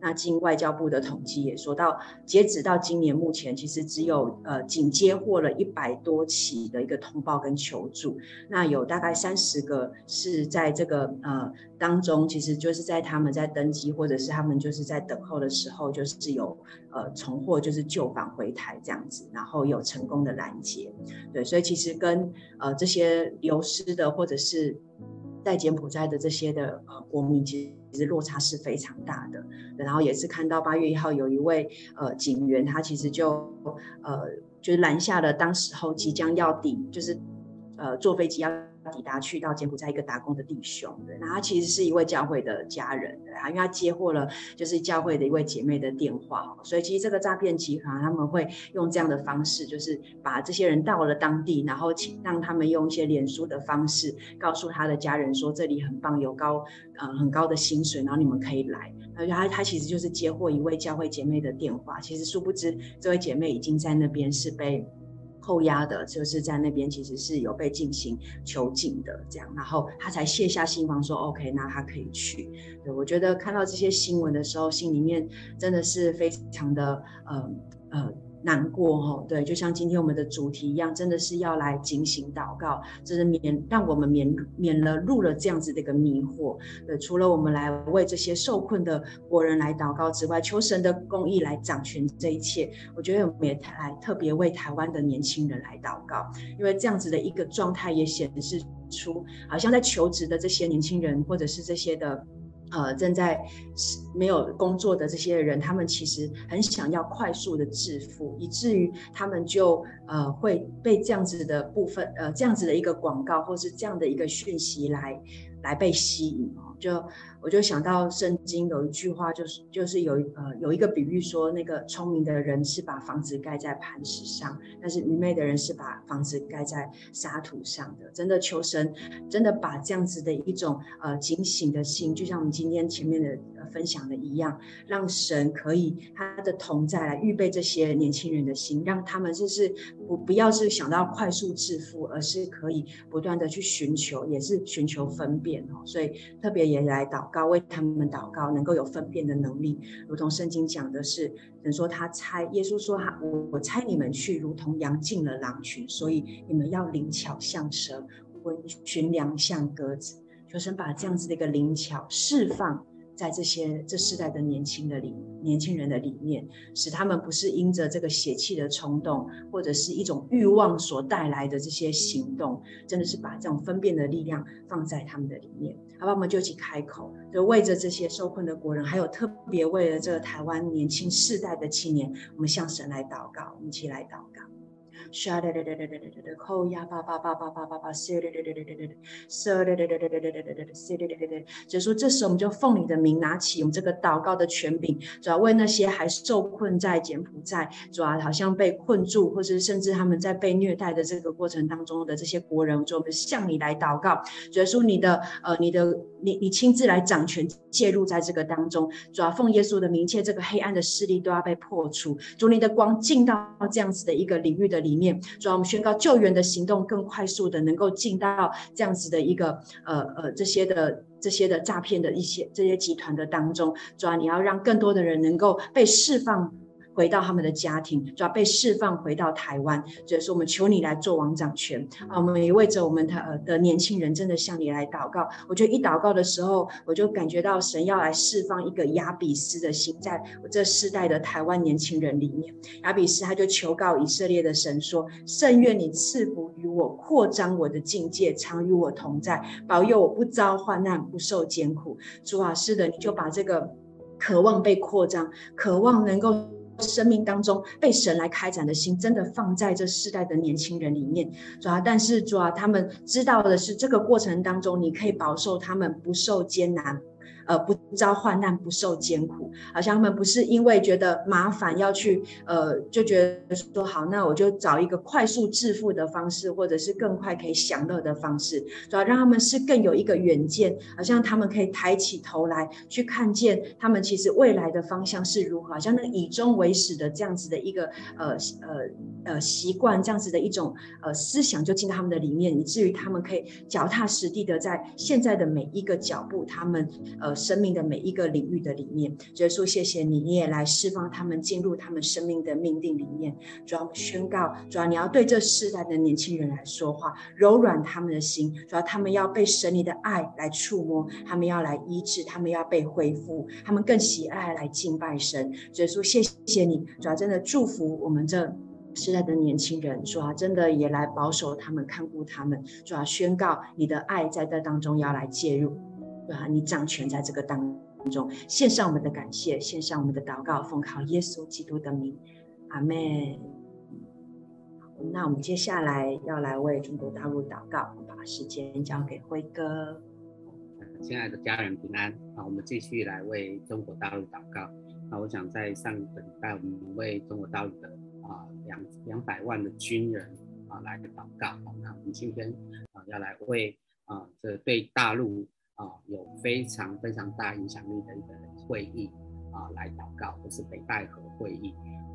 那经外交部的统计也说到，截止到今年目前，其实只有呃仅接获了一百多起的一个通报跟求助。那有大概三十个是在这个呃当中，其实就是在他们在登机或者是他们就是在等候的时候，就是有呃重获就是就返回台这样子，然后有成功的拦截。对，所以其实跟呃这些流失的或者是。在柬埔寨的这些的呃国民，其实落差是非常大的。然后也是看到八月一号有一位呃警员，他其实就呃就是拦下了当时候即将要抵，就是呃坐飞机要抵达去到柬埔寨一个打工的弟兄，对，那他其实是一位教会的家人，对，因为他接获了就是教会的一位姐妹的电话，所以其实这个诈骗集团他们会用这样的方式，就是把这些人到了当地，然后请让他们用一些脸书的方式告诉他的家人说这里很棒，有高呃很高的薪水，然后你们可以来。而且他他其实就是接获一位教会姐妹的电话，其实殊不知这位姐妹已经在那边是被。扣押的，就是在那边其实是有被进行囚禁的，这样，然后他才卸下心防说，OK，那他可以去。对，我觉得看到这些新闻的时候，心里面真的是非常的，呃呃。难过哈，对，就像今天我们的主题一样，真的是要来警醒祷告，就是免让我们免免了入了这样子的一个迷惑。对，除了我们来为这些受困的国人来祷告之外，求神的公义来掌权这一切。我觉得我们也来特别为台湾的年轻人来祷告，因为这样子的一个状态也显示出，好像在求职的这些年轻人或者是这些的。呃，正在没有工作的这些人，他们其实很想要快速的致富，以至于他们就呃会被这样子的部分，呃这样子的一个广告，或是这样的一个讯息来来被吸引哦，就。我就想到圣经有一句话，就是就是有呃有一个比喻说，那个聪明的人是把房子盖在磐石上，但是愚昧的人是把房子盖在沙土上的。真的求神，真的把这样子的一种呃警醒的心，就像我们今天前面的分享的一样，让神可以他的同在来预备这些年轻人的心，让他们就是不不要是想到快速致富，而是可以不断的去寻求，也是寻求分辨哦。所以特别也来祷告。为他们祷告，能够有分辨的能力，如同圣经讲的是，人说他猜耶稣说他我我猜你们去，如同羊进了狼群，所以你们要灵巧像蛇，温驯良像鸽子，求神把这样子的一个灵巧释放。在这些这世代的年轻的里年轻人的里面，使他们不是因着这个血气的冲动，或者是一种欲望所带来的这些行动，真的是把这种分辨的力量放在他们的里面。好吧，我们就一起开口，就为着这些受困的国人，还有特别为了这个台湾年轻世代的青年，我们向神来祷告，我们一起来祷告。沙哒哒哒哒哒哒哒，扣呀叭叭叭叭叭叭叭，哒哒哒哒哒哒哒，哒哒哒哒哒哒哒哒哒哒哒，哒哒哒哒。就说这时候我们就奉你的名拿起我们这个祷告的权柄，主要为那些还受困在柬埔寨，主要好像被困住，或是甚至他们在被虐待的这个过程当中的这些国人，主我们向你来祷告，主要说你的呃你的你你亲自来掌权介入在这个当中，主要奉耶稣的名，切这个黑暗的势力都要被破除，主你的光进到这样子的一个领域的里面。主要我们宣告救援的行动更快速的能够进到这样子的一个呃呃这些的这些的诈骗的一些这些集团的当中，主要你要让更多的人能够被释放。回到他们的家庭，主要被释放回到台湾，所以说我们求你来做王掌权啊！我们也为着我们的呃的年轻人，真的向你来祷告。我觉得一祷告的时候，我就感觉到神要来释放一个亚比斯的心，在我这世代的台湾年轻人里面。亚比斯他就求告以色列的神说：“圣愿你赐福于我，扩张我的境界，常与我同在，保佑我不遭患难，不受艰苦。”主啊，是的，你就把这个渴望被扩张，渴望能够。生命当中被神来开展的心，真的放在这世代的年轻人里面，主要，但是主要他们知道的是，这个过程当中，你可以保守他们不受艰难。呃，不遭患难，不受艰苦，好像他们不是因为觉得麻烦要去，呃，就觉得说好，那我就找一个快速致富的方式，或者是更快可以享乐的方式，主要让他们是更有一个远见，好像他们可以抬起头来去看见他们其实未来的方向是如何，好像那个以终为始的这样子的一个呃呃呃习惯，这样子的一种呃思想就进到他们的里面，以至于他们可以脚踏实地的在现在的每一个脚步，他们呃。生命的每一个领域的里面，主耶稣，谢谢你，你也来释放他们进入他们生命的命定里面。主要宣告，主要你要对这世代的年轻人来说话，柔软他们的心。主要他们要被神你的爱来触摸，他们要来医治，他们要被恢复，他们更喜爱来敬拜神。主耶稣，谢谢你，主要真的祝福我们这世代的年轻人，主要真的也来保守他们，看顾他们。主要宣告你的爱在这当中要来介入。对啊，你掌权在这个当中，献上我们的感谢，献上我们的祷告，奉靠耶稣基督的名，阿门。那我们接下来要来为中国大陆祷告，把时间交给辉哥。亲爱的家人平安啊！我们继续来为中国大陆祷告。那我想在上个礼拜，我们为中国大陆的啊两两百万的军人啊来祷告。那我们今天啊要来为啊这对大陆啊有非常非常大影响力的一个会议啊来祷告，就是北戴河会议。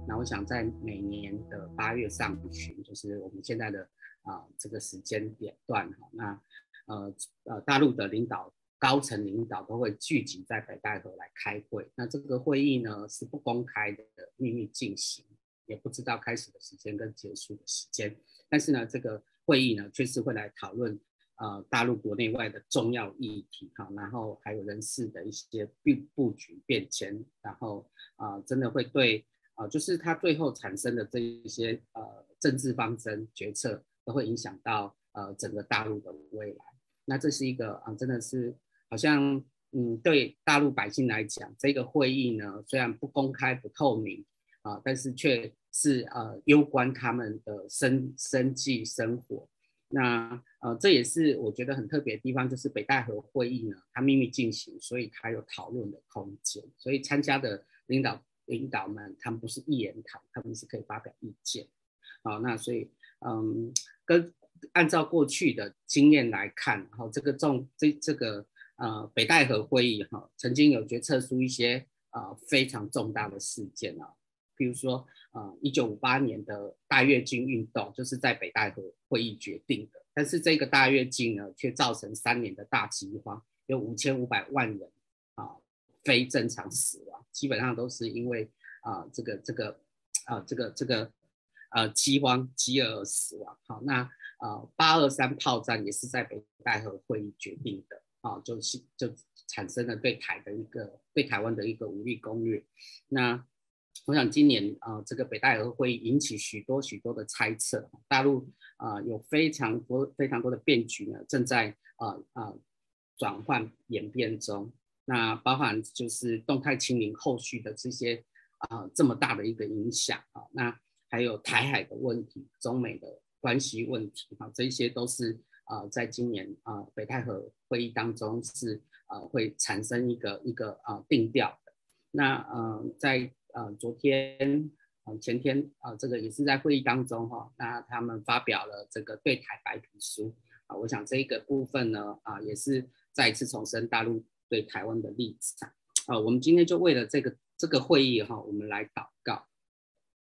那我想在每年的八月上旬，就是我们现在的啊这个时间点段哈，那呃呃大陆的领导。高层领导都会聚集在北戴河来开会。那这个会议呢是不公开的秘密进行，也不知道开始的时间跟结束的时间。但是呢，这个会议呢确实会来讨论呃大陆国内外的重要议题哈，然后还有人事的一些布布局变迁，然后啊、真的会对啊、就是它最后产生的这一些呃政治方针决策都会影响到呃整个大陆的未来。那这是一个啊、真的是。好像，嗯，对大陆百姓来讲，这个会议呢，虽然不公开、不透明啊，但是却是呃攸关他们的生生计、生活。那呃，这也是我觉得很特别的地方，就是北戴河会议呢，它秘密进行，所以它有讨论的空间。所以参加的领导领导们，他们不是一言堂，他们是可以发表意见。好，那所以，嗯，跟按照过去的经验来看，然后这个重这这个。呃，北戴河会议哈，曾经有决策出一些呃非常重大的事件啊，比如说呃，一九五八年的大跃进运动就是在北戴河会议决定的，但是这个大跃进呢，却造成三年的大饥荒，有五千五百万人啊、非正常死亡，基本上都是因为啊、这个这个啊、这个这个呃饥荒饥饿而死亡。好，那呃八二三炮战也是在北戴河会议决定的。啊，就是就产生了对台的一个对台湾的一个武力攻略。那我想今年啊、这个北戴河会引起许多许多的猜测。大陆啊、有非常多非常多的变局呢，正在啊啊、转换演变中。那包含就是动态清零后续的这些啊、这么大的一个影响啊。那还有台海的问题、中美的关系问题啊，这些都是。啊、在今年啊、北戴河会议当中是呃会产生一个一个啊、定调的。那呃在呃昨天啊、呃、前天啊、呃、这个也是在会议当中哈、哦，那他们发表了这个对台白皮书啊、我想这一个部分呢啊、也是再一次重申大陆对台湾的立场啊、我们今天就为了这个这个会议哈、哦，我们来祷告。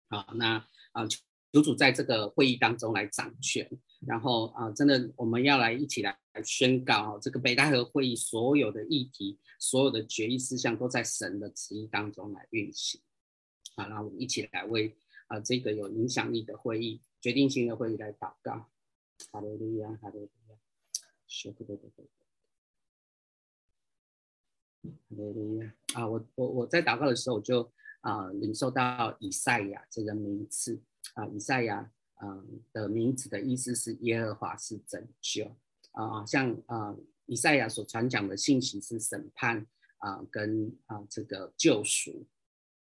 好，那啊。呃主主在这个会议当中来掌权，然后啊、真的我们要来一起来宣告这个北戴河会议所有的议题、所有的决议事项都在神的旨意当中来运行。好，然后我们一起来为啊、这个有影响力的会议、决定性的会议来祷告。哈利路亚，哈利路亚，是的，对对对。哈利路亚啊，我我我在祷告的时候我就啊、领受到以赛亚这个名字。啊，以赛亚，嗯的名字的意思是耶和华是拯救啊，像啊以赛亚所传讲的信息是审判啊跟啊这个救赎，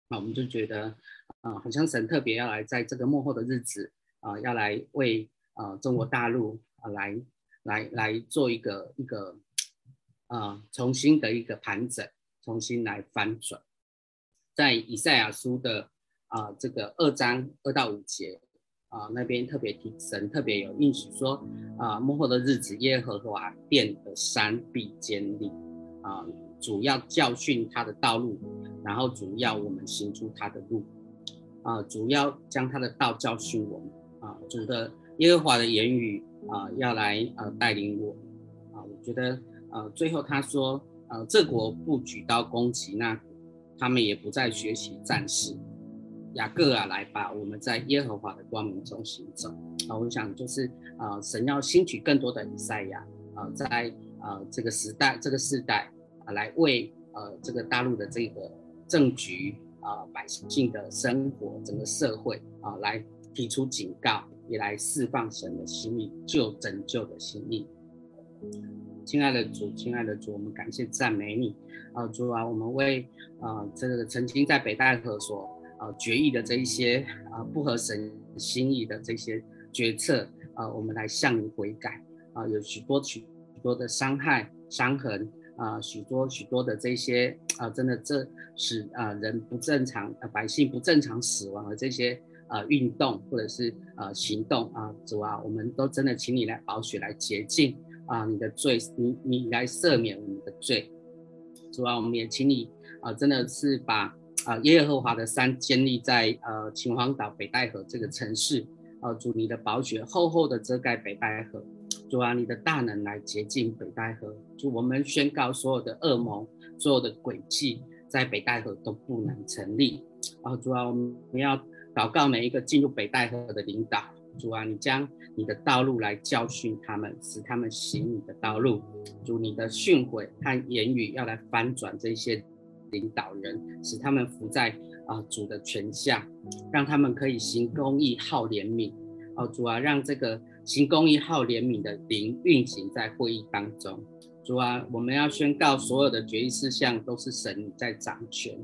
那我们就觉得啊，好像神特别要来在这个幕后的日子啊，要来为啊中国大陆啊来来来做一个一个啊重新的一个盘整，重新来翻转，在以赛亚书的。啊，这个二章二到五节啊，那边特别提神特别有应许说啊，幕后的日子，耶和华殿的山必坚立啊，主要教训他的道路，然后主要我们行出他的路啊，主要将他的道教训我们啊，主的耶和华的言语啊，要来呃带领我啊，我觉得呃最后他说呃这国不举刀攻击，那他们也不再学习战事。雅各啊，来吧！我们在耶和华的光明中行走啊！我想就是啊，神要兴起更多的以赛亚啊，在啊这个时代、这个世代啊，来为呃这个大陆的这个政局啊、百姓的生活、整个社会啊，来提出警告，也来释放神的心意、救拯救的心意。亲爱的主，亲爱的主，我们感谢赞美你啊！主啊，我们为啊这个曾经在北戴河所。啊，决议的这一些啊，不合神心意的这些决策啊，我们来向你悔改啊，有许多许多的伤害伤痕啊，许多许多的这些啊，真的这使啊人不正常啊，百姓不正常死亡的这些啊运动或者是啊行动啊，主啊，我们都真的请你来保血来洁净啊，你的罪，你你来赦免我们的罪，主啊，我们也请你啊，真的是把。啊，耶和华的山建立在呃秦皇岛北戴河这个城市，呃，主你的宝血厚厚的遮盖北戴河，主啊，你的大能来洁净北戴河，主我们宣告所有的恶谋、所有的诡计在北戴河都不能成立。啊，主啊，我们要祷告每一个进入北戴河的领导，主啊，你将你的道路来教训他们，使他们行你的道路，主你的训诲和言语要来翻转这些。领导人使他们服在啊、主的权下，让他们可以行公义、好怜悯。哦，主啊，让这个行公义、好怜悯的灵运行在会议当中。主啊，我们要宣告所有的决议事项都是神在掌权。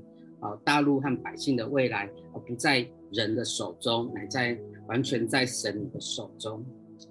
啊、大陆和百姓的未来不在人的手中，乃在完全在神你的手中。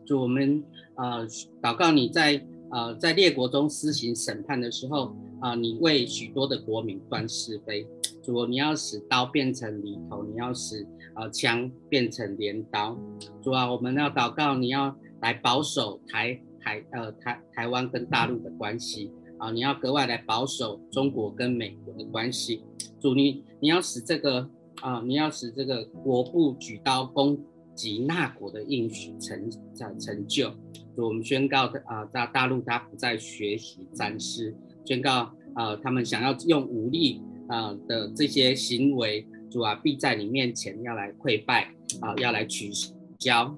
主，我们啊、祷告你在啊、在列国中施行审判的时候。啊！你为许多的国民断是非，主，你要使刀变成犁头，你要使啊枪变成镰刀，主啊，我们要祷告，你要来保守台台呃台台湾跟大陆的关系。啊，你要格外来保守中国跟美国的关系，主你你要使这个啊，你要使这个国不举刀攻击那国的应许成成成就，主，我们宣告的啊，大大陆他不再学习战事。宣告啊、呃，他们想要用武力啊、的这些行为，主啊，必在你面前要来溃败啊、要来取消。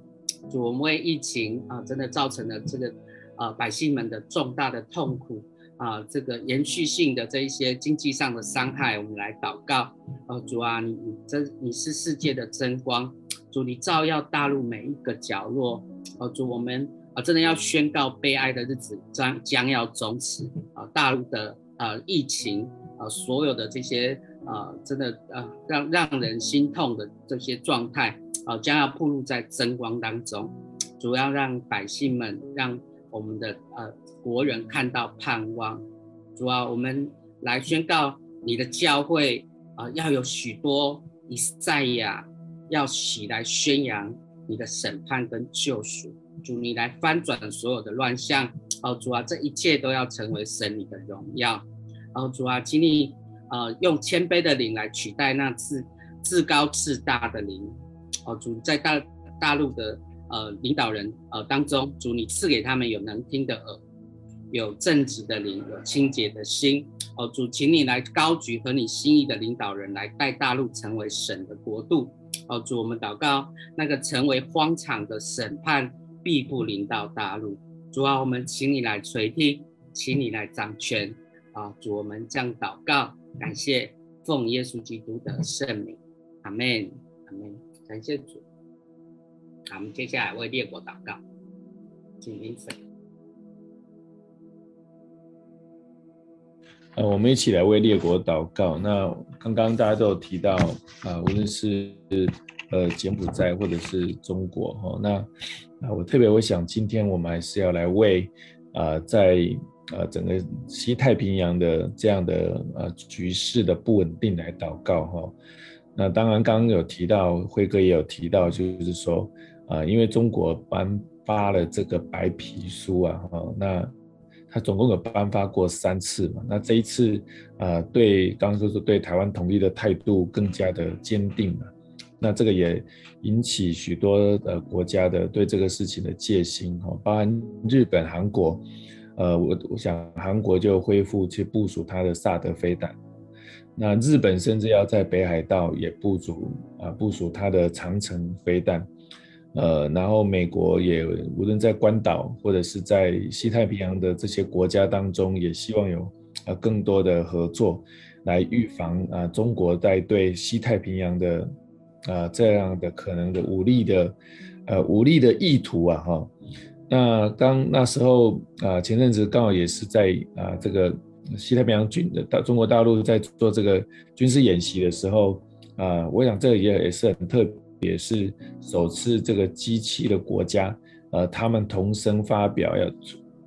主，我们为疫情啊、真的造成了这个啊、百姓们的重大的痛苦啊、这个延续性的这一些经济上的伤害，我们来祷告。啊、呃，主啊，你你真你是世界的真光，主你照耀大陆每一个角落。哦、呃，主我们。啊，真的要宣告悲哀的日子将将要终止啊！大陆的呃疫情啊，所有的这些啊，真的啊，让让人心痛的这些状态啊，将要暴露在真光当中。主要让百姓们，让我们的呃国人看到盼望。主要我们来宣告你的教会啊，要有许多以赛亚要起来宣扬你的审判跟救赎。主，你来翻转所有的乱象，哦，主啊，这一切都要成为神你的荣耀，哦，主啊，请你呃用谦卑的灵来取代那自自高自大的灵，哦，主在大大陆的呃领导人呃当中，主你赐给他们有能听的耳，有正直的灵，有清洁的心，哦，主，请你来高举和你心意的领导人来带大陆成为神的国度，哦，主，我们祷告那个成为荒场的审判。必不临到大陆，主啊，我们请你来垂听，请你来掌权。啊！主，我们这样祷告，感谢奉耶稣基督的圣名，阿门，阿门，感谢主。好，我们接下来为列国祷告，请领水。呃，我们一起来为列国祷告。那刚刚大家都有提到啊，无论是呃柬埔寨或者是中国哈，那。啊，我特别我想，今天我们还是要来为啊，在呃整个西太平洋的这样的呃局势的不稳定来祷告哈。那当然，刚刚有提到，辉哥也有提到，就是说啊，因为中国颁发了这个白皮书啊，哈，那他总共有颁发过三次嘛，那这一次啊，对刚刚说是对台湾统一的态度更加的坚定了。那这个也引起许多的国家的对这个事情的戒心哈，包含日本、韩国，呃，我我想韩国就恢复去部署它的萨德飞弹，那日本甚至要在北海道也部署啊部署它的长城飞弹，呃，然后美国也无论在关岛或者是在西太平洋的这些国家当中，也希望有呃更多的合作来预防啊中国在对西太平洋的。啊，这样的可能的武力的，呃，武力的意图啊，哈，那当那时候啊，前阵子刚好也是在啊，这个西太平洋军的大中国大陆在做这个军事演习的时候啊，我想这个也也是很特别是首次这个机器的国家，呃，他们同声发表要。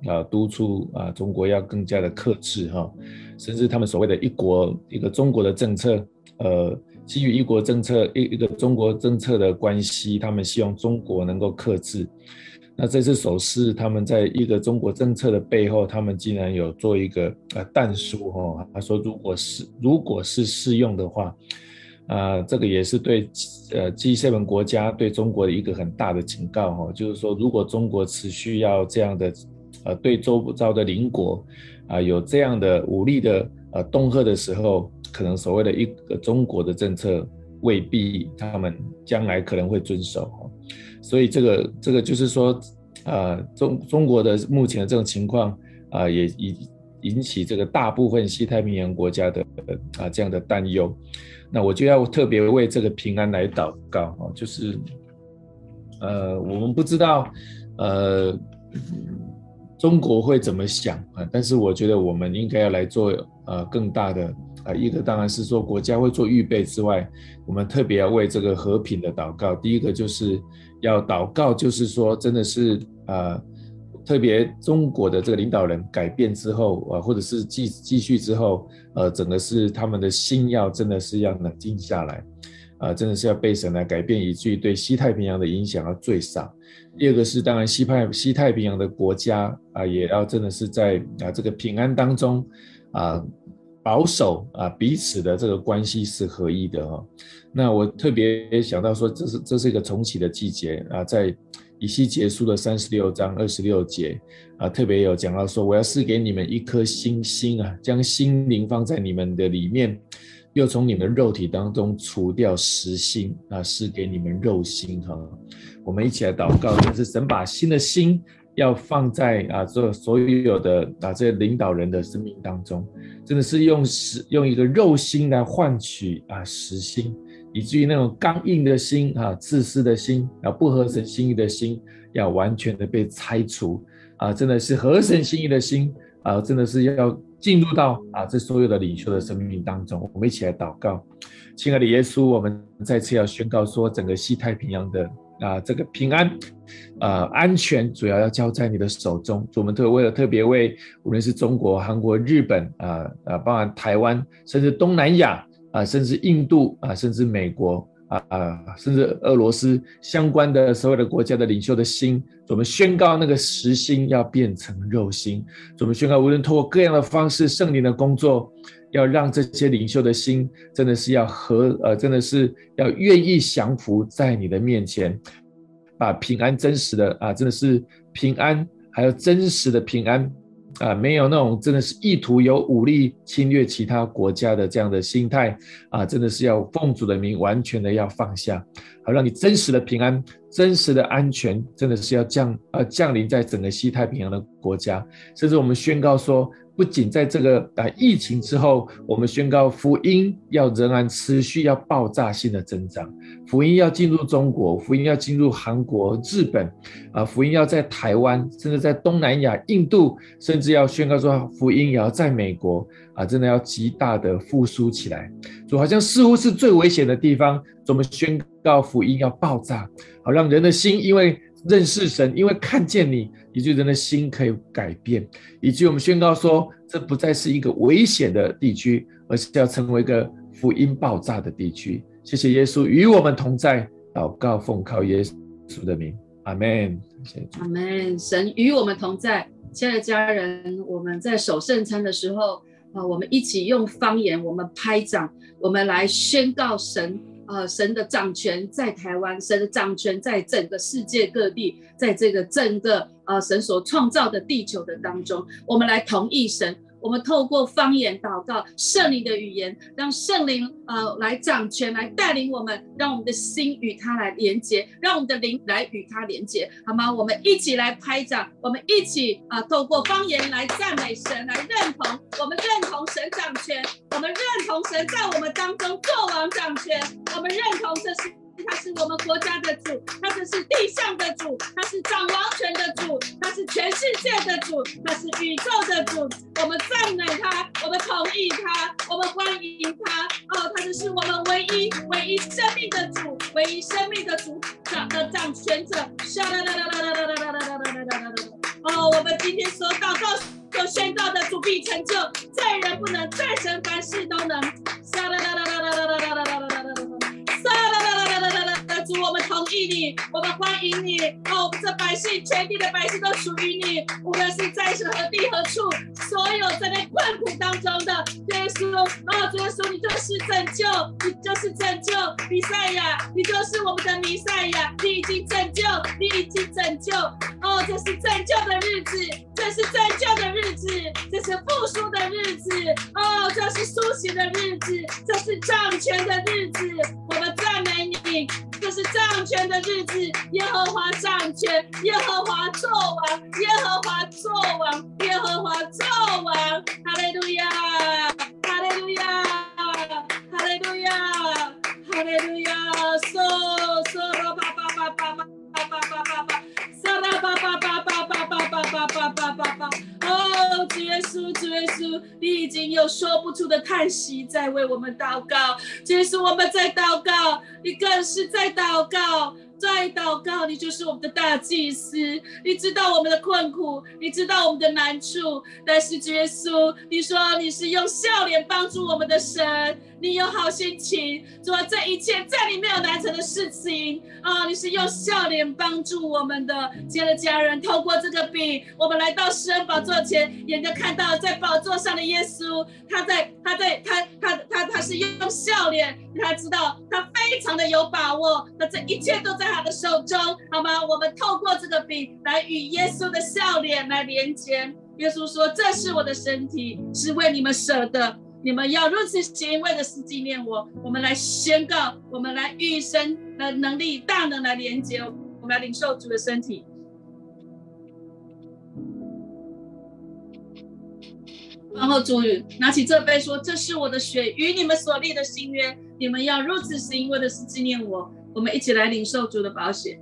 啊，督促啊，中国要更加的克制哈，甚至他们所谓的一国一个中国的政策，呃，基于一国政策一一个中国政策的关系，他们希望中国能够克制。那这次首次他们在一个中国政策的背后，他们竟然有做一个呃但书哈，他说如果是如果是适用的话，啊，这个也是对呃 G7 国家对中国的一个很大的警告哈，就是说如果中国持续要这样的。呃，对周遭的邻国，啊、有这样的武力的呃恫吓的时候，可能所谓的一个中国的政策未必他们将来可能会遵守，所以这个这个就是说，呃，中中国的目前的这种情况啊、也引引起这个大部分西太平洋国家的啊、呃、这样的担忧。那我就要特别为这个平安来祷告啊，就是呃，我们不知道呃。中国会怎么想啊？但是我觉得我们应该要来做呃更大的啊，一个当然是说国家会做预备之外，我们特别要为这个和平的祷告。第一个就是要祷告，就是说真的是啊，特别中国的这个领导人改变之后啊，或者是继继续之后，呃，整个是他们的心要真的是要冷静下来啊，真的是要被神来改变，以至于对西太平洋的影响要最少。第二个是，当然西派西太平洋的国家啊，也要真的是在啊这个平安当中啊保守啊彼此的这个关系是合一的哈。那我特别想到说，这是这是一个重启的季节啊，在以西结束的三十六章二十六节啊，特别有讲到说，我要赐给你们一颗新心啊，将心灵放在你们的里面。又从你们肉体当中除掉实心啊，赐给你们肉心哈。我们一起来祷告，就是神把新的心要放在啊，这所有的啊这些领导人的生命当中，真的是用实用一个肉心来换取啊实心，以至于那种刚硬的心啊、自私的心啊、不合神心意的心，要完全的被拆除啊，真的是合神心意的心啊，真的是要。进入到啊，这所有的领袖的生命当中，我们一起来祷告，亲爱的耶稣，我们再次要宣告说，整个西太平洋的啊这个平安，啊安全，主要要交在你的手中。我们特为了特别为无论是中国、韩国、日本啊啊，包含台湾，甚至东南亚啊，甚至印度啊，甚至美国。啊啊，甚至俄罗斯相关的所有的国家的领袖的心，我们宣告那个实心要变成肉心。我们宣告，无论通过各样的方式，圣灵的工作，要让这些领袖的心，真的是要和呃，真的是要愿意降服在你的面前，把平安真实的啊，真的是平安，还有真实的平安。啊，没有那种真的是意图有武力侵略其他国家的这样的心态啊，真的是要奉主的名完全的要放下，好让你真实的平安、真实的安全，真的是要降呃降临在整个西太平洋的国家，甚至我们宣告说。不仅在这个啊疫情之后，我们宣告福音要仍然持续要爆炸性的增长，福音要进入中国，福音要进入韩国、日本，啊，福音要在台湾，甚至在东南亚、印度，甚至要宣告说福音也要在美国，啊，真的要极大的复苏起来。就好像似乎是最危险的地方，我们宣告福音要爆炸，好让人的心因为。认识神，因为看见你，以及人的心可以改变，以及我们宣告说，这不再是一个危险的地区，而是要成为一个福音爆炸的地区。谢谢耶稣与我们同在，祷告奉靠耶稣的名，阿门。阿门。神与我们同在，亲爱的家人，我们在守圣餐的时候啊，我们一起用方言，我们拍掌，我们来宣告神。呃，神的掌权在台湾，神的掌权在整个世界各地，在这个整个呃神所创造的地球的当中，我们来同意神。我们透过方言祷告，圣灵的语言，让圣灵呃来掌权，来带领我们，让我们的心与他来连接，让我们的灵来与他连接，好吗？我们一起来拍掌，我们一起啊、透过方言来赞美神，来认同，我们认同神掌权，我们认同神在我们当中作王掌权，我们认同这是。他是我们国家的主，他就是地上的主，他是掌王权的主，他是全世界的主，他是宇宙的主。我们赞美他，我们同意他，我们欢迎他。哦，他就是我们唯一、唯一生命的主，唯一生命的主掌的掌权者。哦，我们今天所祷告、所宣告的主必成就，罪人不能，在神凡事都能。主，我们同意你，我们欢迎你。哦，我们这百姓，全地的百姓都属于你。无论是在什么地何处，所有在那困苦当中的耶稣，哦，耶稣，你就是拯救，你就是拯救，弥赛亚，你就是我们的弥赛亚，你已经拯救，你已经拯救。哦，这是拯救的日子，这是拯救的日子，这是复苏的日子。哦，这是苏醒的日子，这是掌权的日子。我们赞美你，这是。掌权的日子，耶和华掌权，耶和华作王，耶和华作王，耶和华作王。哈利路亚，哈利路亚，哈利路亚，哈利路亚。嗦嗦啦吧吧吧吧吧吧吧吧吧，嗦啦吧吧吧爸爸爸爸爸！哦，主耶稣，主耶稣，你已经有说不出的叹息，在为我们祷告。主耶稣，我们在祷告，你更是在祷告，在祷告。你就是我们的大祭司，你知道我们的困苦，你知道我们的难处。但是，主耶稣，你说你是用笑脸帮助我们的神，你有好心情，做这一切，在你没有。的事情啊！你是用笑脸帮助我们的。亲爱的家人，透过这个饼，我们来到施恩宝座前，眼睛看到在宝座上的耶稣，他在，他在，他他他他是用笑脸，他知道他非常的有把握，那这一切都在。他的手中，好吗？我们透过这个饼来与耶稣的笑脸来连接。耶稣说：“这是我的身体，是为你们舍的。你们要如此行，为的是纪念我。”我们来宣告，我们来与神的能力大能来连接。我们来领受主的身体。然后主拿起这杯说：“这是我的血，与你们所立的新约。你们要如此行，为的是纪念我。”我们一起来领受主的宝血。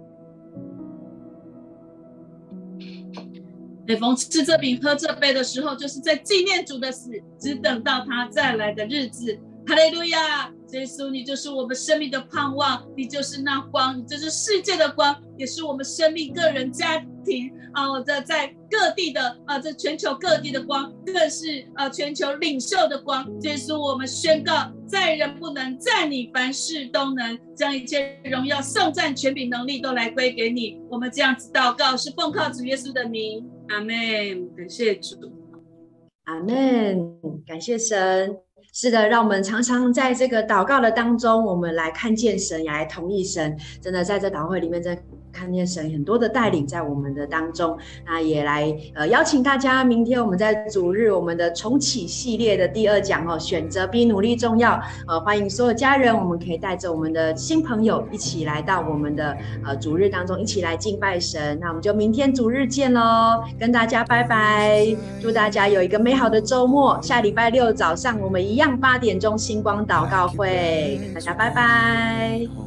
每逢吃这饼、喝这杯的时候，就是在纪念主的死，只等到他再来的日子。哈利路亚！耶稣，你就是我们生命的盼望，你就是那光，你就是世界的光，也是我们生命、个人、家庭啊，在在各地的啊，这全球各地的光，更是啊全球领袖的光。耶稣，我们宣告，在人不能，在你凡事都能，将一切荣耀、颂赞、权柄、能力都来归给你。我们这样子祷告，是奉靠主耶稣的名，阿门。感谢主，阿门。感谢神。是的，让我们常常在这个祷告的当中，我们来看见神，也来同意神。真的在这祷会里面，在。看见神很多的带领在我们的当中，那也来呃邀请大家，明天我们在主日我们的重启系列的第二讲哦，选择比努力重要。呃，欢迎所有家人，我们可以带着我们的新朋友一起来到我们的呃主日当中，一起来敬拜神。那我们就明天主日见喽，跟大家拜拜，祝大家有一个美好的周末。下礼拜六早上我们一样八点钟星光祷告会，大家拜拜。